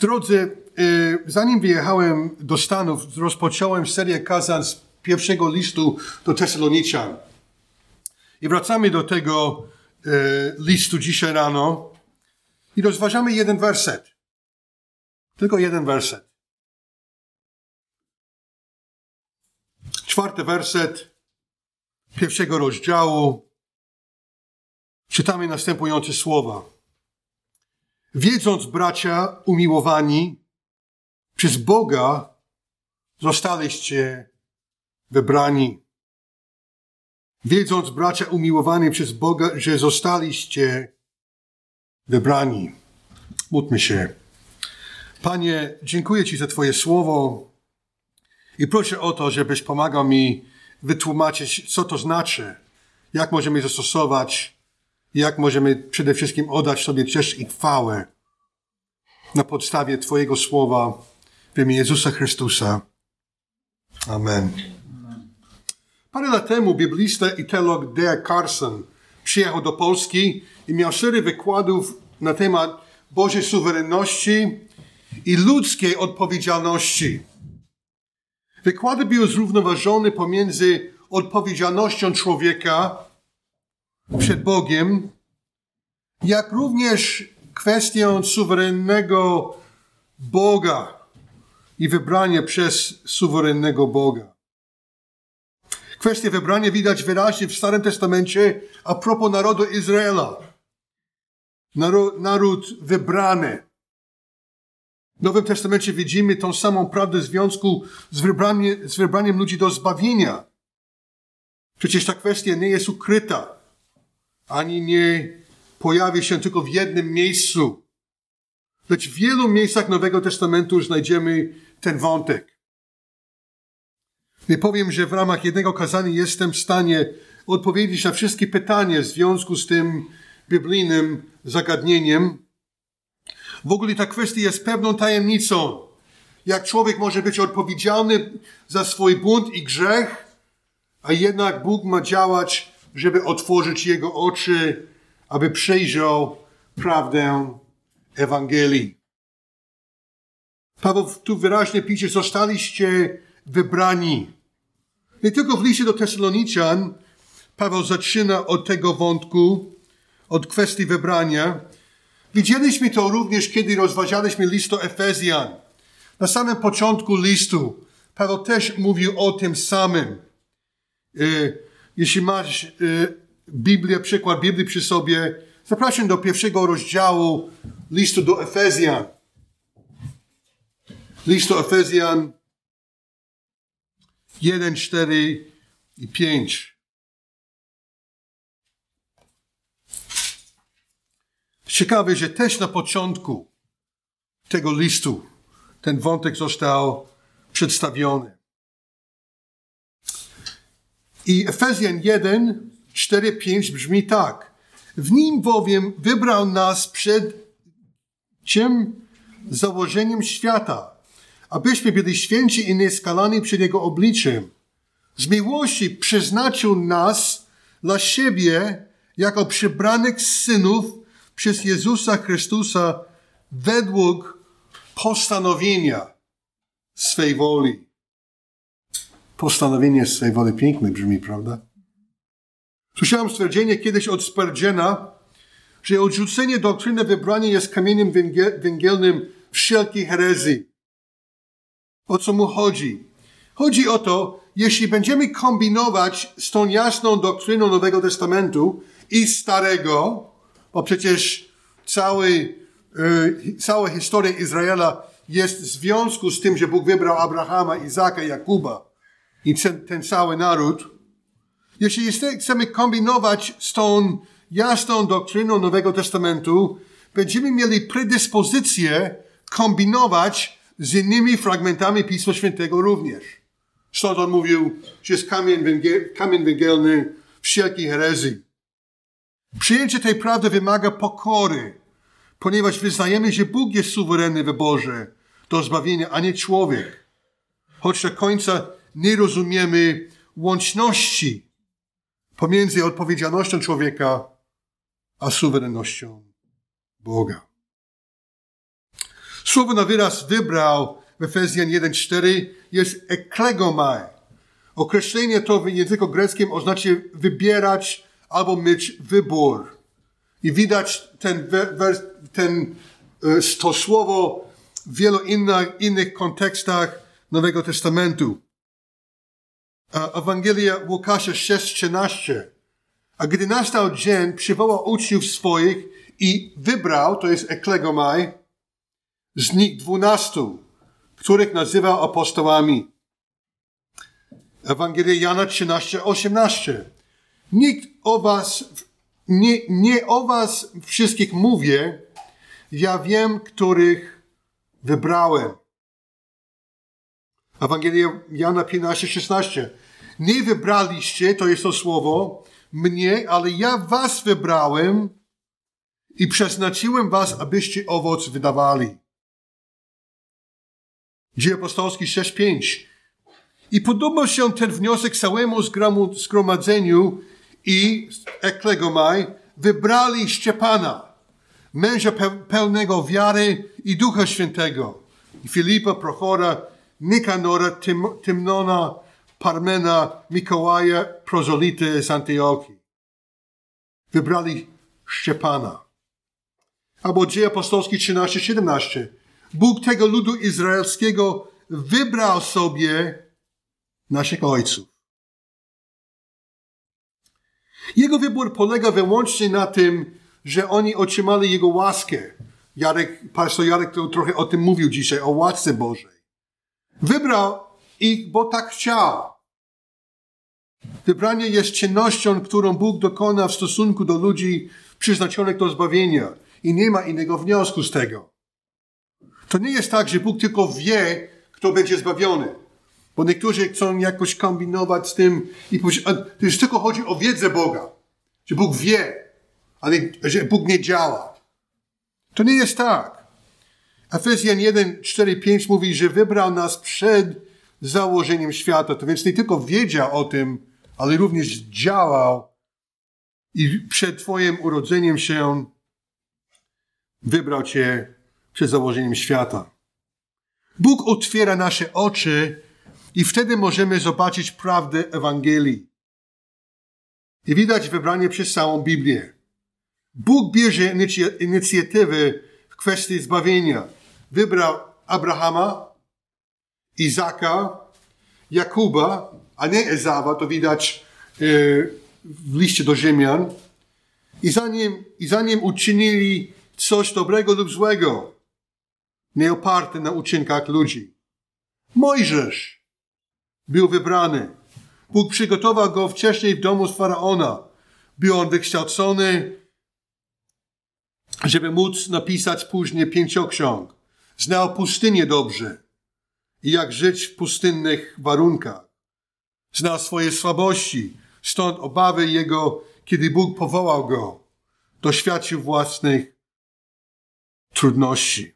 Drodzy, y, zanim wyjechałem do Stanów, rozpocząłem serię kazań z pierwszego listu do Tesaloniczan. I wracamy do tego y, listu dzisiaj rano i rozważamy jeden werset. Tylko jeden werset. Czwarty werset pierwszego rozdziału. Czytamy następujące słowa. Wiedząc, bracia umiłowani, przez Boga zostaliście wybrani. Wiedząc, bracia umiłowani przez Boga, że zostaliście wybrani. Módlmy się. Panie, dziękuję Ci za Twoje słowo i proszę o to, żebyś pomagał mi wytłumaczyć, co to znaczy, jak możemy zastosować, jak możemy przede wszystkim oddać Tobie cześć i chwałę na podstawie Twojego słowa w imię Jezusa Chrystusa. Amen. Parę lat temu biblista i teolog D. Carson przyjechał do Polski i miał serię wykładów na temat Bożej suwerenności i ludzkiej odpowiedzialności. Wykłady były zrównoważone pomiędzy odpowiedzialnością człowieka przed Bogiem, jak również kwestią suwerennego Boga i wybrania przez suwerennego Boga. Kwestię wybrania widać wyraźnie w Starym Testamencie a propos narodu Izraela. Naród, naród wybrany. W Nowym Testamencie widzimy tą samą prawdę w związku z wybraniem, z wybraniem ludzi do zbawienia. Przecież ta kwestia nie jest ukryta, ani nie pojawi się tylko w jednym miejscu. Lecz w wielu miejscach Nowego Testamentu znajdziemy ten wątek. Nie powiem, że w ramach jednego kazania jestem w stanie odpowiedzieć na wszystkie pytania w związku z tym biblijnym zagadnieniem. W ogóle ta kwestia jest pewną tajemnicą. Jak człowiek może być odpowiedzialny za swój bunt i grzech, a jednak Bóg ma działać, żeby otworzyć jego oczy, aby przejrzał prawdę Ewangelii. Paweł tu wyraźnie pisze, zostaliście wybrani. Nie tylko w liście do Tesaloniczan Paweł zaczyna od tego wątku, od kwestii wybrania. Widzieliśmy to również, kiedy rozważaliśmy list do Efezjan. Na samym początku listu Paweł też mówił o tym samym. Jeśli masz e, Biblię, przykład Biblii przy sobie, zapraszam do pierwszego rozdziału listu do Efezjan. List do Efezjan 1, 4 i 5. Ciekawe, że też na początku tego listu ten wątek został przedstawiony. I Efezjan 1, 4, 5 brzmi tak. W nim bowiem wybrał nas przed czym? Założeniem świata, abyśmy byli święci i nieskalani przed Jego obliczem. Z miłości przeznaczył nas dla siebie jako przybranych synów przez Jezusa Chrystusa według postanowienia swej woli. Postanowienie swej woli piękne brzmi, prawda? Słyszałem stwierdzenie kiedyś od Spurgeona, że odrzucenie doktryny wybrania jest kamieniem węgielnym wszelkiej herezji. O co mu chodzi? Chodzi o to, jeśli będziemy kombinować z tą jasną doktryną Nowego Testamentu i Starego, bo przecież cały, yy, cała historia Izraela jest w związku z tym, że Bóg wybrał Abrahama, Izaka, Jakuba i ten, ten cały naród. Jeśli chcemy kombinować z tą jasną doktryną Nowego Testamentu, będziemy mieli predyspozycję kombinować z innymi fragmentami Pisma Świętego również. Stąd on mówił, że jest kamień, węgiel, kamień węgielny wszelkiej herezji. Przyjęcie tej prawdy wymaga pokory, ponieważ wyznajemy, że Bóg jest suwerenny w wyborze do zbawienia, a nie człowiek. Choć do końca nie rozumiemy łączności pomiędzy odpowiedzialnością człowieka a suwerennością Boga. Słowo na wyraz wybrał w Efezjan 1.4 jest eklegomai. Określenie to w języku greckim oznacza wybierać albo mieć wybór. I widać ten, ten, e, to słowo w wielu innych, innych kontekstach Nowego Testamentu. Ewangelia Łukasza 6,13. A gdy nastał dzień, przywołał uczniów swoich i wybrał, to jest eklegomai, z nich dwunastu, których nazywał apostołami. Ewangelia Jana 13, 18. Nikt o was, nie, nie o was wszystkich mówię, ja wiem, których wybrałem. Ewangelia Jana 15, 16. Nie wybraliście, to jest to słowo, mnie, ale ja was wybrałem i przeznaczyłem was, abyście owoc wydawali. Dzieje apostolskie 6.5. I podobał się ten wniosek całemu zgromadzeniu i eklegomaj wybrali Szczepana, męża pełnego wiary i Ducha Świętego, Filipa, Prochora, Nikanora, Tym, Tymnona, Parmena, Mikołaja, prozolity z Antiochii. Wybrali Szczepana. Albo Dzieje Apostolskie 13-17. Bóg tego ludu izraelskiego wybrał sobie naszych ojców. Jego wybór polega wyłącznie na tym, że oni otrzymali Jego łaskę. Jarek, pastor Jarek trochę o tym mówił dzisiaj, o łasce Bożej. Wybrał ich, bo tak chciał. Wybranie jest czynnością, którą Bóg dokona w stosunku do ludzi przeznaczonych do zbawienia. I nie ma innego wniosku z tego. To nie jest tak, że Bóg tylko wie, kto będzie zbawiony. Bo niektórzy chcą jakoś kombinować z tym i powiedzieć, to już tylko chodzi o wiedzę Boga. Że Bóg wie, ale że Bóg nie działa. To nie jest tak. Efezjan 1, 4, 5 mówi, że wybrał nas przed założeniem świata. To więc nie tylko wiedział o tym, ale również działał i przed Twoim urodzeniem się wybrał Cię przed założeniem świata. Bóg otwiera nasze oczy i wtedy możemy zobaczyć prawdę Ewangelii. I widać wybranie przez całą Biblię. Bóg bierze inicjatywę w kwestii zbawienia. Wybrał Abrahama, Izaka, Jakuba, a nie Ezawa, to widać e, w liście do Rzymian. I zanim, I zanim uczynili coś dobrego lub złego, nie oparte na uczynkach ludzi. Mojżesz był wybrany. Bóg przygotował go wcześniej w domu z faraona. Był on wykształcony, żeby móc napisać później pięcioksiąg. Znał pustynię dobrze i jak żyć w pustynnych warunkach. Znał swoje słabości, stąd obawy jego, kiedy Bóg powołał go. Doświadczył własnych trudności.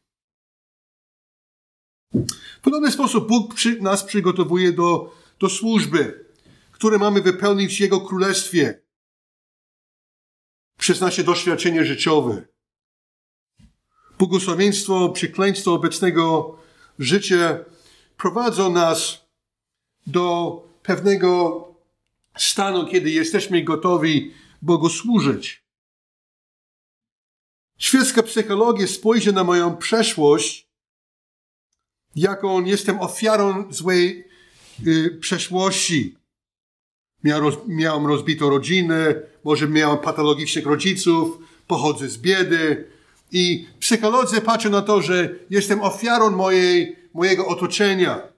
W podobny sposób Bóg przy, nas przygotowuje do, do służby, które mamy wypełnić w Jego Królestwie przez nasze doświadczenie życiowe. Błogosławieństwo, przekleństwo obecnego życia prowadzą nas do pewnego stanu, kiedy jesteśmy gotowi Bogu służyć. Świecka psychologia spojrzy na moją przeszłość jaką jestem ofiarą złej y, przeszłości. Roz, miałem rozbitą rodzinę, może miałem patologicznych rodziców, pochodzę z biedy. I psycholodzy patrzą na to, że jestem ofiarą mojej, mojego otoczenia.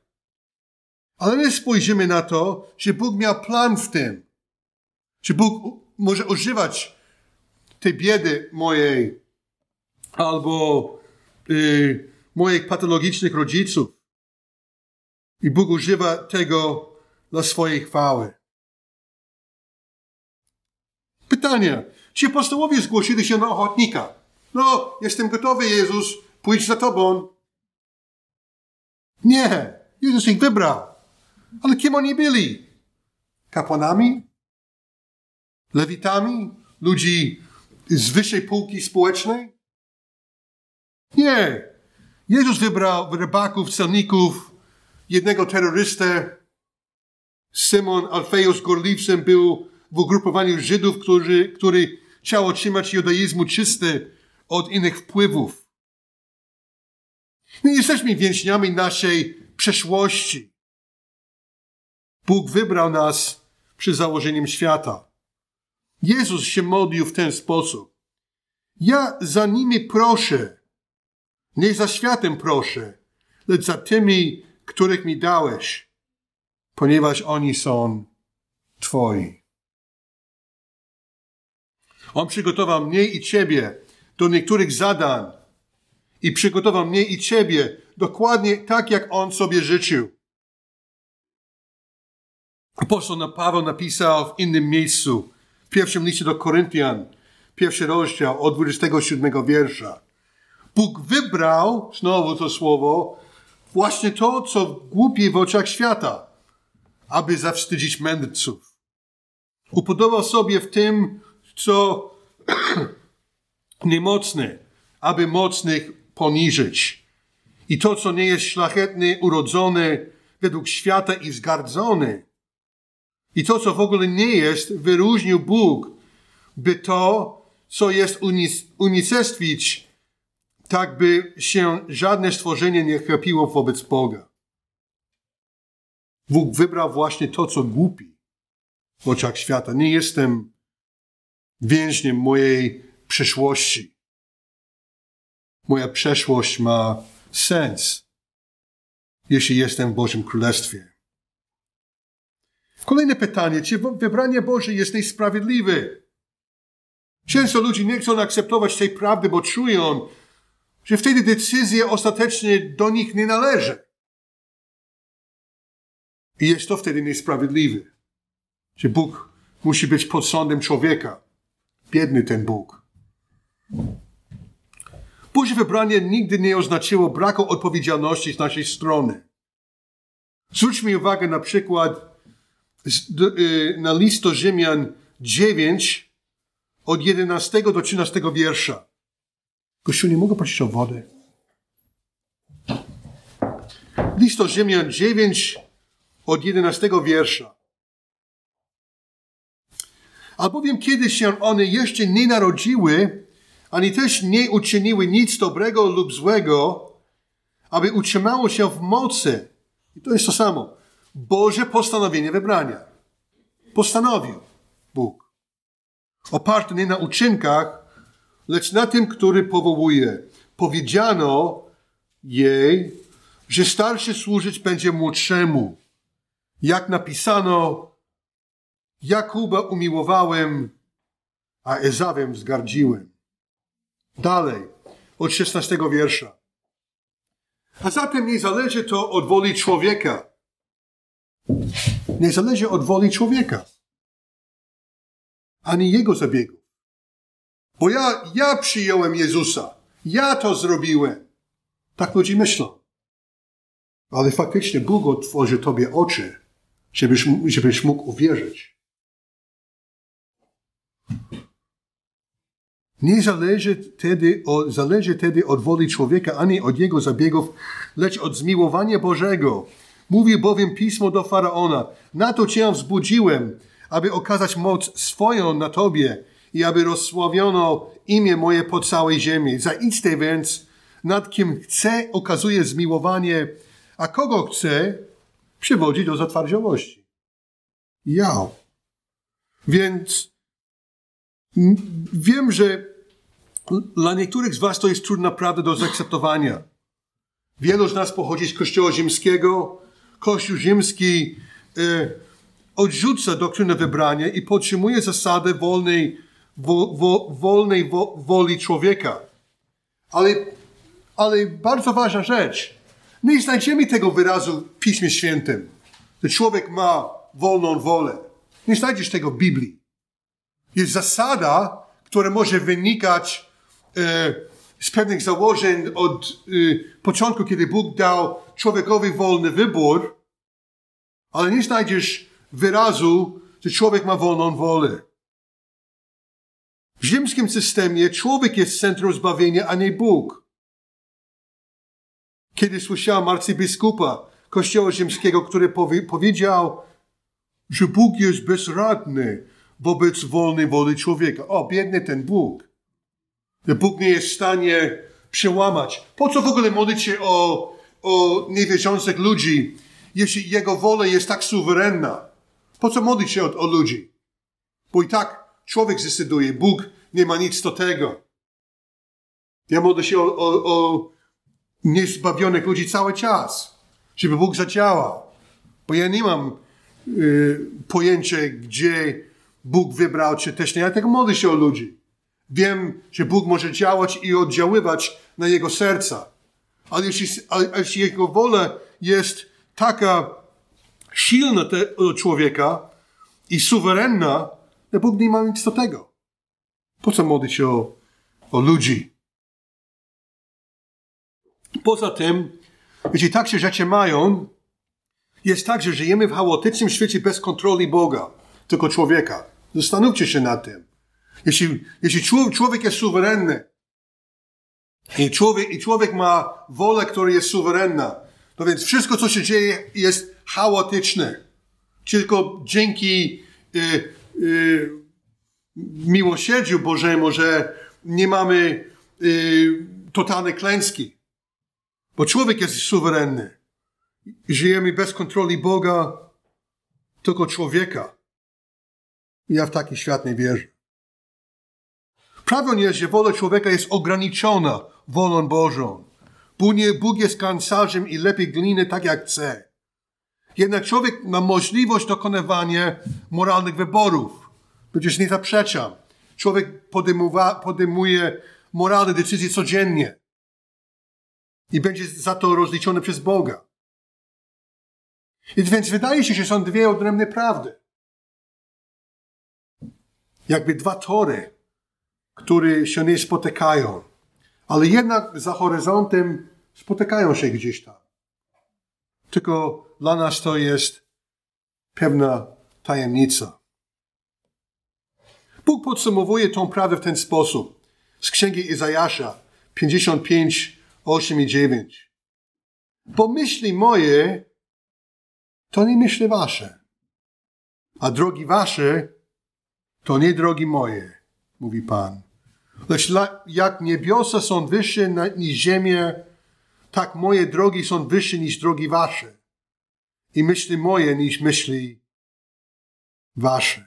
Ale nie spojrzymy na to, że Bóg miał plan w tym. Że Bóg może używać tej biedy mojej albo y, moich patologicznych rodziców. I Bóg używa tego dla swojej chwały. Pytanie. Czy apostołowie zgłosili się na ochotnika? No, jestem gotowy, Jezus, pójdź za tobą. Nie, Jezus ich wybrał. Ale kim oni byli? Kapłanami? Lewitami? Ludzi z wyższej półki społecznej? Nie. Jezus wybrał rybaków, celników, jednego terrorystę. Simon Alfeus Gorliwcem był w ugrupowaniu Żydów, który, który chciał otrzymać judaizmu czysty od innych wpływów. Nie jesteśmy więźniami naszej przeszłości. Bóg wybrał nas przy założeniu świata. Jezus się modlił w ten sposób. Ja za nimi proszę, nie za światem proszę, lecz za tymi, których mi dałeś, ponieważ oni są Twoi. On przygotował mnie i Ciebie do niektórych zadań i przygotował mnie i Ciebie dokładnie tak, jak On sobie życzył. Apostoł Paweł napisał w innym miejscu, w pierwszym liście do Koryntian, pierwszy rozdział od 27 wiersza. Bóg wybrał, znowu to słowo, właśnie to, co głupie w oczach świata, aby zawstydzić mędrców. Upodobał sobie w tym, co niemocne, aby mocnych poniżyć. I to, co nie jest szlachetne, urodzone według świata i wzgardzone. I to, co w ogóle nie jest, wyróżnił Bóg, by to, co jest unicestwić, tak by się żadne stworzenie nie chrapiło wobec Boga. Bóg wybrał właśnie to, co głupi w oczach świata. Nie jestem więźniem mojej przeszłości. Moja przeszłość ma sens, jeśli jestem w Bożym Królestwie. Kolejne pytanie, czy wybranie Boże jest niesprawiedliwe? Często ludzie nie chcą akceptować tej prawdy, bo czują, że wtedy decyzja ostatecznie do nich nie należy. I jest to wtedy niesprawiedliwe. Że Bóg musi być pod sądem człowieka. Biedny ten Bóg. Boże wybranie nigdy nie oznaczyło braku odpowiedzialności z naszej strony. Zwróćmy uwagę na przykład y, na list do Rzymian 9 od 11 do 13 wiersza. Kościół, nie mogę prosić o wodę. List do Rzymian 9 od 11 wiersza. Albowiem kiedy się one jeszcze nie narodziły, ani też nie uczyniły nic dobrego lub złego, aby utrzymało się w mocy. I to jest to samo. Boże postanowienie wybrania. Postanowił Bóg. Oparty nie na uczynkach, lecz na tym, który powołuje. Powiedziano jej, że starszy służyć będzie młodszemu. Jak napisano, Jakuba umiłowałem, a Ezawem wzgardziłem. Dalej, od 16 wiersza. A zatem nie zależy to od woli człowieka. Nie zależy od woli człowieka. Ani jego zabiegów. Bo ja, ja przyjąłem Jezusa. Ja to zrobiłem. Tak ludzie myślą. Ale faktycznie Bóg otworzy tobie oczy, żebyś, żebyś mógł uwierzyć. Nie zależy tedy, od, zależy tedy od woli człowieka, ani od jego zabiegów, lecz od zmiłowania Bożego. Mówi bowiem pismo do Faraona, na to cię wzbudziłem, aby okazać moc swoją na tobie i aby rozsławiono imię moje po całej ziemi. Zaiste więc, nad kim chce, okazuje zmiłowanie, a kogo chce, przywodzi do zatwardziałości. Ja. Więc wiem, że dla niektórych z Was to jest trudna prawda do zaakceptowania. Wielu z nas pochodzi z Kościoła Rzymskiego. Kościół Rzymski e, odrzuca doktrynę wybrania i podtrzymuje zasadę wolnej, wo, wo, wolnej wo, woli człowieka. Ale, ale bardzo ważna rzecz. Nie znajdziemy tego wyrazu w Piśmie Świętym, że człowiek ma wolną wolę. Nie znajdziesz tego w Biblii jest zasada, która może wynikać e, z pewnych założeń od e, początku, kiedy Bóg dał człowiekowi wolny wybór, ale nie znajdziesz wyrazu, że człowiek ma wolną wolę. W rzymskim systemie człowiek jest centrum zbawienia, a nie Bóg. Kiedy słyszałem arcybiskupa Kościoła Rzymskiego, który powie, powiedział, że Bóg jest bezradny wobec wolnej woli człowieka. O, biedny ten Bóg. Bóg nie jest w stanie przełamać. Po co w ogóle modlić się o, o niewierzących ludzi, jeśli Jego wola jest tak suwerenna? Po co modlić się o, o ludzi? Bo i tak człowiek zdecyduje, Bóg nie ma nic do tego. Ja modlę się o, o, o niezbawionych ludzi cały czas, żeby Bóg zadziałał. Bo ja nie mam y, pojęcia, gdzie Bóg wybrał, czy też nie. Ja tylko modlę się o ludzi. Wiem, że Bóg może działać i oddziaływać na jego serca. Ale jeśli, ale jeśli jego wola jest taka silna te, człowieka i suwerenna, to Bóg nie ma nic do tego. Po co modlić się o, o ludzi? Poza tym, jeśli tak się rzeczy mają, jest tak, że żyjemy w chaotycznym świecie bez kontroli Boga, tylko człowieka. Zastanówcie się nad tym. Jeśli, jeśli człowiek jest suwerenny i człowiek, i człowiek ma wolę, która jest suwerenna, to więc wszystko, co się dzieje, jest chaotyczne. Tylko dzięki y, y, miłosierdziu Bożemu, że nie mamy y, totalnej klęski. Bo człowiek jest suwerenny. Żyjemy bez kontroli Boga, tylko człowieka. Ja w taki świat nie wierzę. Prawdą jest, że wola człowieka jest ograniczona wolą Bożą. Bóg jest kancarzem i lepiej gliny tak jak chce. Jednak człowiek ma możliwość dokonywania moralnych wyborów. Przecież nie zaprzeczam. Człowiek podejmuje moralne decyzje codziennie. I będzie za to rozliczony przez Boga. I więc wydaje się, że są dwie odrębne prawdy. Jakby dwa tory, które się nie spotykają. Ale jednak za horyzontem spotykają się gdzieś tam. Tylko dla nas to jest pewna tajemnica. Bóg podsumowuje tą prawdę w ten sposób. Z księgi Izajasza 55, 8 i 9. Bo myśli moje to nie myśli wasze, a drogi wasze to nie drogi moje, mówi Pan. Lecz jak niebiosa są wyższe niż ziemię, tak moje drogi są wyższe niż drogi wasze i myśli moje niż myśli wasze.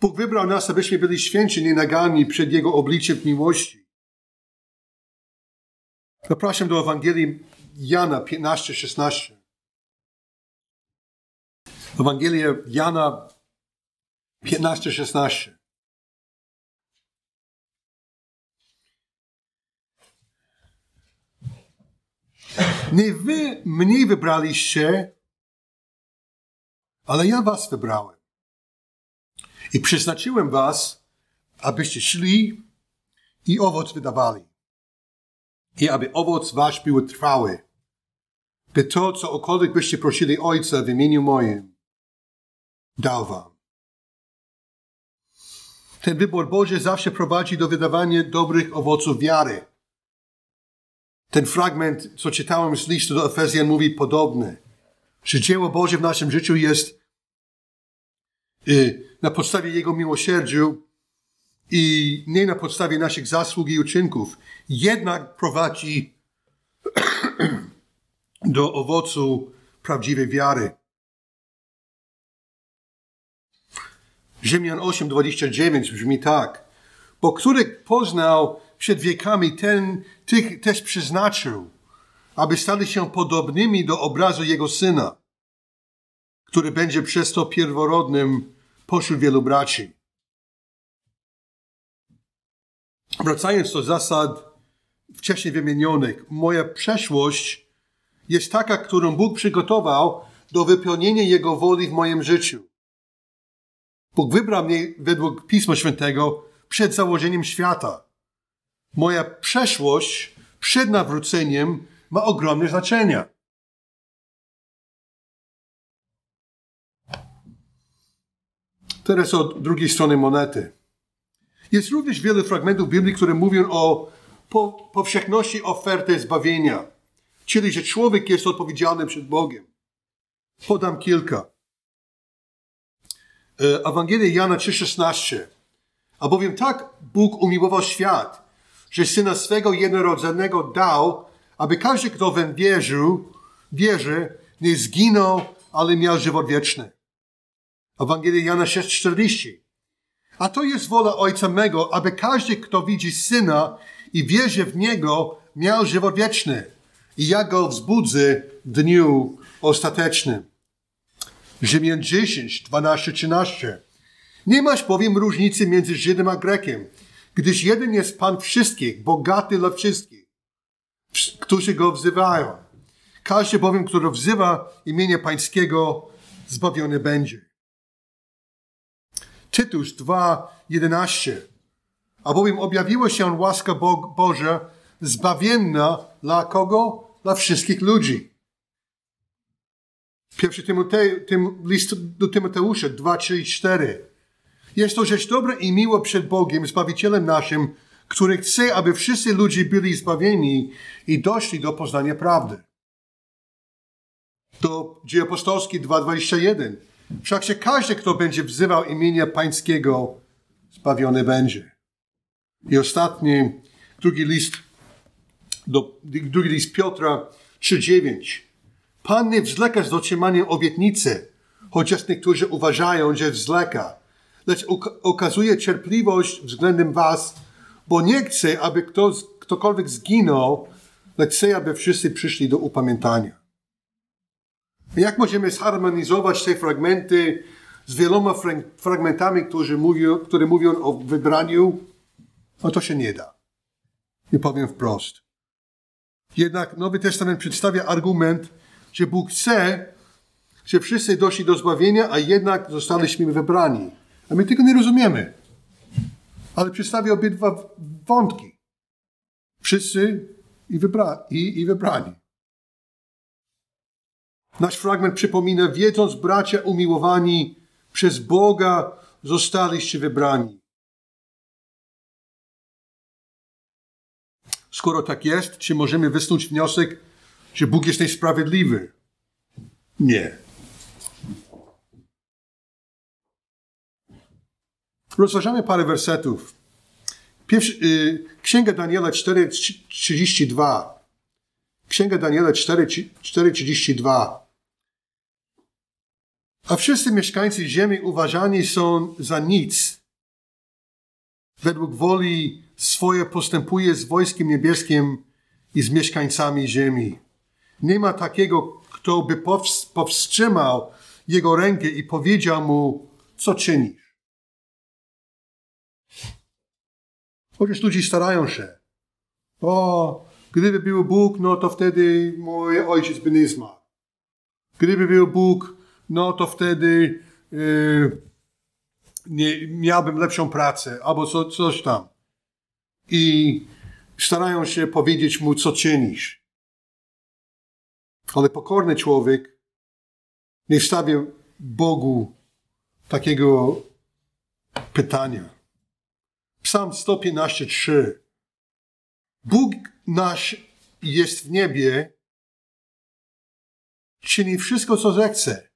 Bóg wybrał nas, abyśmy byli święci, nienagani przed Jego obliczem miłości. Zapraszam do Ewangelii Jana 15-16. Ewangelia Jana 15-16. Nie wy mnie wybraliście, ale ja was wybrałem. I przeznaczyłem was, abyście szli i owoc wydawali. I aby owoc wasz był trwały. By to, co okolwiek byście prosili Ojca w imieniu moim, dał wam. Ten wybór Boży zawsze prowadzi do wydawania dobrych owoców wiary. Ten fragment, co czytałem z listu do Efezjan, mówi podobny, że dzieło Boże w naszym życiu jest y, na podstawie Jego miłosierdziu i nie na podstawie naszych zasług i uczynków, jednak prowadzi do owocu prawdziwej wiary. Rzymian 8:29 brzmi tak. Bo który poznał przed wiekami, ten tych też przeznaczył, aby stali się podobnymi do obrazu Jego Syna, który będzie przez to pierworodnym pośród wielu braci. Wracając do zasad wcześniej wymienionych, moja przeszłość jest taka, którą Bóg przygotował do wypełnienia Jego woli w moim życiu. Bóg wybrał mnie według Pisma Świętego przed założeniem świata. Moja przeszłość przed nawróceniem ma ogromne znaczenie. Teraz od drugiej strony monety. Jest również wiele fragmentów Biblii, które mówią o po, powszechności oferty zbawienia, czyli że człowiek jest odpowiedzialny przed Bogiem. Podam kilka. E, Ewangelia Jana 3,16. A bowiem tak Bóg umiłował świat, że Syna swego jednorodzonego dał, aby każdy, kto weń wierzył, wierzy, nie zginął, ale miał żywot wieczny. Ewangelia Jana 6,40. A to jest wola Ojca mego, aby każdy, kto widzi Syna i wierzy w Niego, miał żywot wieczny. I ja go wzbudzę w dniu ostatecznym. Rzymian 10, 12, 13. Nie masz bowiem różnicy między Żydem a Grekiem, gdyż jeden jest Pan wszystkich, bogaty dla wszystkich, którzy go wzywają. Każdy bowiem, który wzywa imienia Pańskiego, zbawiony będzie. Tytusz 2, 11. A bowiem objawiła się łaska Bo Boża zbawienna dla kogo? Dla wszystkich ludzi. Pierwszy tym, list do Tymoteusza 2, 3 i 4. Jest to rzecz dobra i miła przed Bogiem, Zbawicielem naszym, który chce, aby wszyscy ludzie byli zbawieni i doszli do poznania prawdy. Do Dzieje Apostolskie 2,21. Wszakże każdy, kto będzie wzywał imienia Pańskiego, zbawiony będzie. I ostatni, drugi list, do, drugi list Piotra 3,9. Pan nie wzleka z dotrzymaniem obietnicy, chociaż niektórzy uważają, że wzleka, lecz okazuje cierpliwość względem was, bo nie chce, aby kto, ktokolwiek zginął, lecz chce, aby wszyscy przyszli do upamiętania. Jak możemy zharmonizować te fragmenty z wieloma fragmentami, które mówią, które mówią o wybraniu? No to się nie da. I powiem wprost. Jednak Nowy Testament przedstawia argument, że Bóg chce, że wszyscy doszli do zbawienia, a jednak zostaliśmy wybrani. A my tego nie rozumiemy. Ale przedstawia obydwa wątki. Wszyscy i, wybra i, i wybrani. Nasz fragment przypomina, wiedząc bracia umiłowani, przez Boga zostaliście wybrani. Skoro tak jest, czy możemy wysnuć wniosek, że Bóg jest niesprawiedliwy? Nie. Rozważamy parę wersetów. Pierwszy, y, Księga Daniela 4,32. Księga Daniela 4,32. A wszyscy mieszkańcy ziemi uważani są za nic. Według woli swoje postępuje z wojskiem niebieskim i z mieszkańcami ziemi. Nie ma takiego, kto by powstrzymał jego rękę i powiedział mu, co czynisz. Chociaż ludzie starają się. O, gdyby był Bóg, no to wtedy mój ojciec by nie zmarł. Gdyby był Bóg, no to wtedy yy, nie, miałbym lepszą pracę albo co, coś tam. I starają się powiedzieć mu, co czynisz. Ale pokorny człowiek nie stawia Bogu takiego pytania. Psalm 115:3. Bóg nasz jest w niebie, czyni wszystko, co zechce.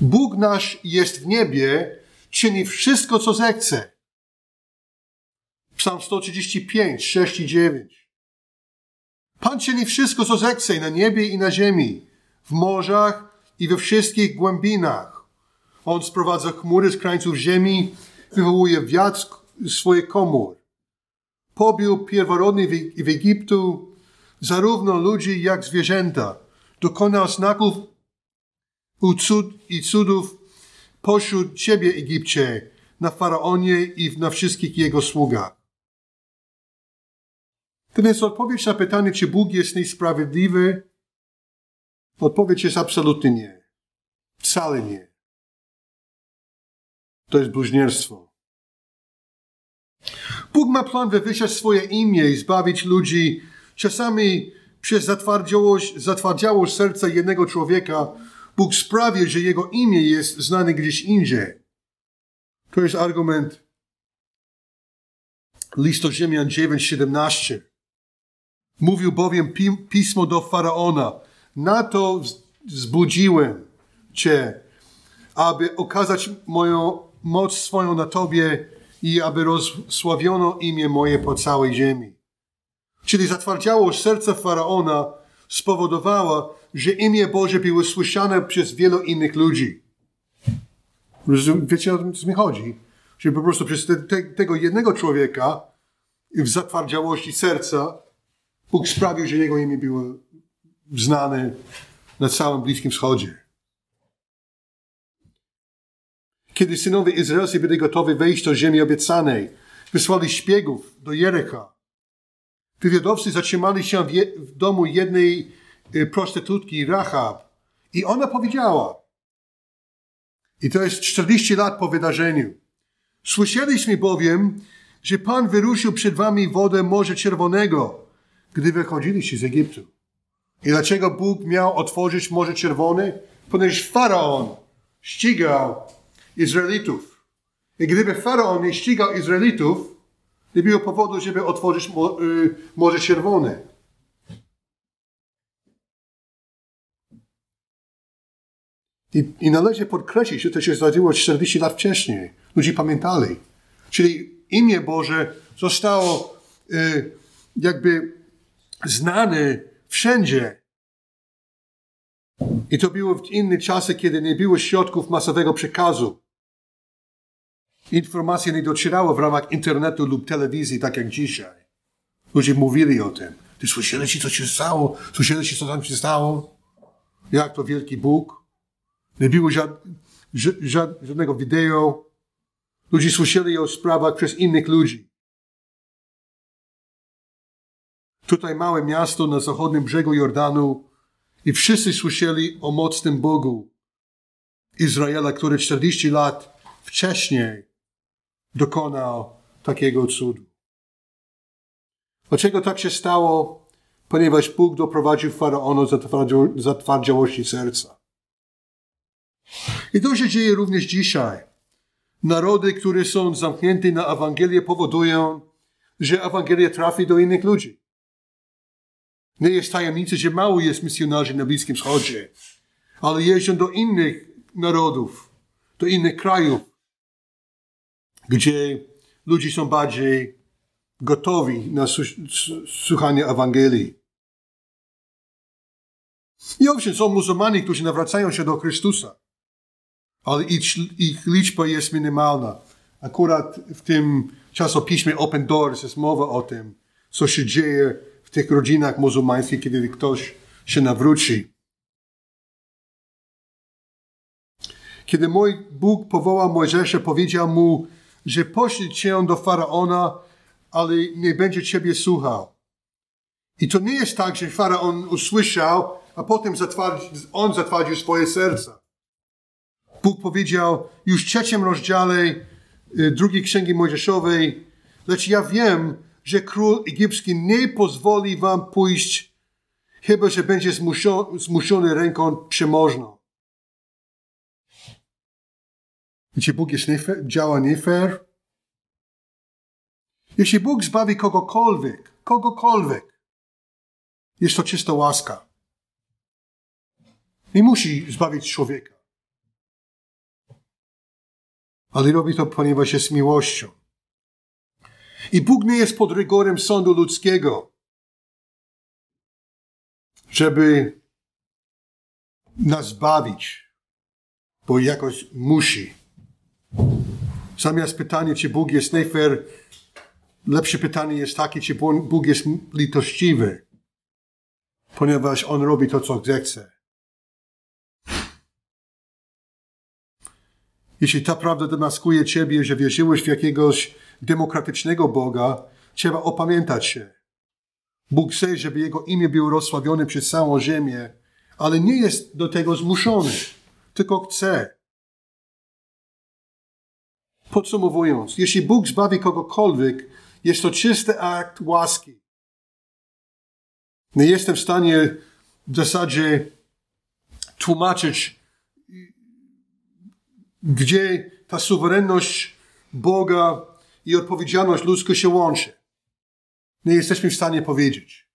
Bóg nasz jest w niebie, czyni wszystko, co zechce. Psalm 135, 6 i 9. Pan czyni wszystko, co zechce na niebie i na ziemi, w morzach i we wszystkich głębinach. On sprowadza chmury z krańców ziemi, wywołuje wiatr swoje komór. Pobił pierworodny w Egiptu zarówno ludzi, jak zwierzęta. Dokonał znaków i cudów pośród Ciebie, Egipcie, na Faraonie i na wszystkich jego sługach. To więc odpowiedź na pytanie, czy Bóg jest niesprawiedliwy, odpowiedź jest absolutnie nie. Wcale nie. To jest bluźnierstwo. Bóg ma plan wywyższać swoje imię i zbawić ludzi. Czasami przez zatwardziałość, zatwardziałość serca jednego człowieka Bóg sprawi, że jego imię jest znane gdzieś indziej. To jest argument List do Rzymian 9:17. Mówił bowiem pismo do faraona: Na to wzbudziłem cię, aby okazać moją moc swoją na tobie i aby rozsławiono imię moje po całej ziemi. Czyli zatwardziałość serca faraona spowodowała, że imię Boże było słyszane przez wielu innych ludzi. Wiecie o tym, co mi chodzi? Że po prostu przez te, te, tego jednego człowieka w zatwardziałości serca Bóg sprawił, że jego imię było znane na całym Bliskim Wschodzie. Kiedy synowie izraelscy byli gotowi wejść do ziemi obiecanej, wysłali szpiegów do Jericha. Wywiadowcy zatrzymali się w domu jednej y, prostytutki, Rahab, i ona powiedziała, i to jest 40 lat po wydarzeniu, słyszeliśmy bowiem, że Pan wyruszył przed wami wodę Morza Czerwonego, gdy wychodziliście z Egiptu. I dlaczego Bóg miał otworzyć Morze Czerwone? Ponieważ Faraon ścigał Izraelitów. I gdyby Faraon nie ścigał Izraelitów, nie było powodu, żeby otworzyć y, Morze Czerwone. I, I należy podkreślić, że to się zdarzyło 40 lat wcześniej. Ludzie pamiętali. Czyli imię Boże zostało y, jakby znane wszędzie. I to było w inne czasy, kiedy nie było środków masowego przekazu. Informacje nie docierały w ramach internetu lub telewizji, tak jak dzisiaj. Ludzie mówili o tym. Ty słyszeliście, co się stało? Słyszeliście, co tam się stało? Jak to wielki Bóg? Nie było żad, żad, żadnego wideo. Ludzie słyszeli o sprawach przez innych ludzi. Tutaj małe miasto na zachodnim brzegu Jordanu i wszyscy słyszeli o mocnym Bogu Izraela, który 40 lat wcześniej dokonał takiego cudu. Dlaczego tak się stało? Ponieważ Bóg doprowadził faraona do zatwardziałości serca. I to się dzieje również dzisiaj. Narody, które są zamknięte na Ewangelię, powodują, że Ewangelia trafi do innych ludzi. Nie jest tajemnicą, że mało jest misjonarzy na Bliskim Wschodzie, ale jeżdżą do innych narodów, do innych krajów, gdzie ludzie są bardziej gotowi na słuchanie Ewangelii. I owszem, są muzułmanie, którzy nawracają się do Chrystusa, ale ich, ich liczba jest minimalna. Akurat w tym czasopiśmie Open Doors jest mowa o tym, co się dzieje tych rodzinach muzułmańskich, kiedy ktoś się nawróci. Kiedy mój Bóg powołał Mojżesza, powiedział mu, że pośle cię do Faraona, ale nie będzie ciebie słuchał. I to nie jest tak, że Faraon usłyszał, a potem zatwardził, on zatwardził swoje serce. Bóg powiedział już w trzecim rozdziale y, drugiej księgi Mojżeszowej, lecz ja wiem, że król egipski nie pozwoli wam pójść, chyba że będzie zmuszony, zmuszony ręką przemożną. Wiecie, Bóg jest nie fair, działa nie fair. Jeśli Bóg zbawi kogokolwiek, kogokolwiek, jest to czysta łaska. Nie musi zbawić człowieka. Ale robi to, ponieważ jest miłością. I Bóg nie jest pod rygorem sądu ludzkiego, żeby nas bawić, bo jakoś musi. Zamiast pytania, czy Bóg jest nefer, lepsze pytanie jest takie, czy Bóg jest litościwy, ponieważ On robi to, co chce. Jeśli ta prawda demaskuje Ciebie, że wierzyłeś w jakiegoś demokratycznego Boga, trzeba opamiętać się. Bóg chce, żeby Jego imię było rozsławione przez całą ziemię, ale nie jest do tego zmuszony, tylko chce. Podsumowując, jeśli Bóg zbawi kogokolwiek, jest to czysty akt łaski. Nie jestem w stanie w zasadzie tłumaczyć, gdzie ta suwerenność Boga i odpowiedzialność ludzka się łączy. Nie jesteśmy w stanie powiedzieć.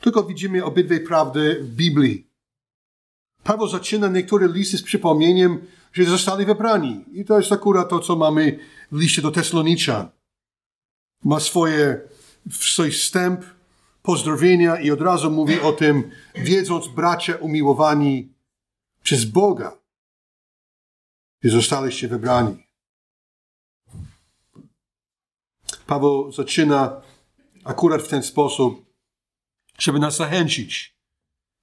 Tylko widzimy obydwie prawdy w Biblii. Paweł zaczyna niektóre listy z przypomnieniem, że zostali wybrani. I to jest akurat to, co mamy w liście do Tesaloniczan. Ma swoje, swój wstęp, pozdrowienia i od razu mówi o tym, wiedząc bracia umiłowani przez Boga, że zostaliście wybrani. Paweł zaczyna akurat w ten sposób, żeby nas zachęcić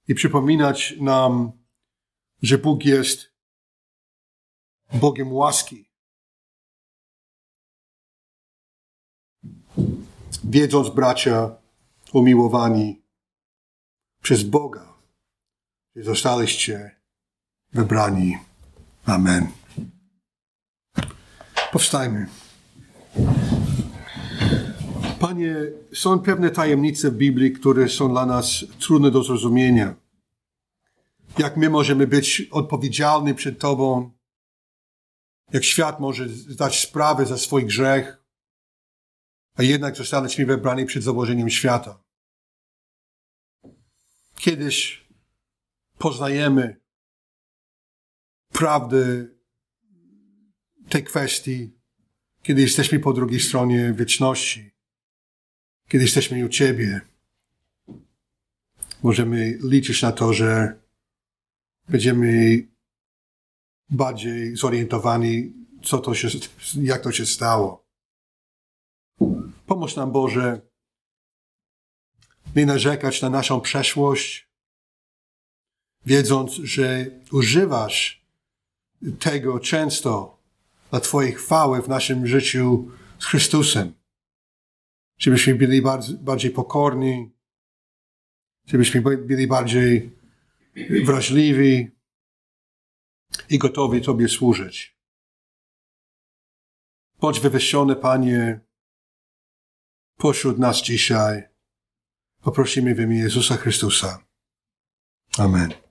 i przypominać nam, że Bóg jest Bogiem łaski. Wiedząc, bracia, umiłowani przez Boga, że zostaliście wybrani. Amen. Powstajmy. Panie, są pewne tajemnice w Biblii, które są dla nas trudne do zrozumienia. Jak my możemy być odpowiedzialni przed Tobą, jak świat może zdać sprawę za swój grzech, a jednak zostaliśmy wybrani przed założeniem świata. Kiedyś poznajemy prawdę tej kwestii, kiedy jesteśmy po drugiej stronie wieczności, kiedy jesteśmy u Ciebie. Możemy liczyć na to, że będziemy bardziej zorientowani, co to się, jak to się stało. Pomóż nam, Boże, nie narzekać na naszą przeszłość, wiedząc, że używasz tego często dla Twojej chwały w naszym życiu z Chrystusem. Żebyśmy byli bardziej pokorni, żebyśmy byli bardziej wrażliwi i gotowi Tobie służyć. Bądź wywyższony, Panie, pośród nas dzisiaj. Poprosimy w imię Jezusa Chrystusa. Amen.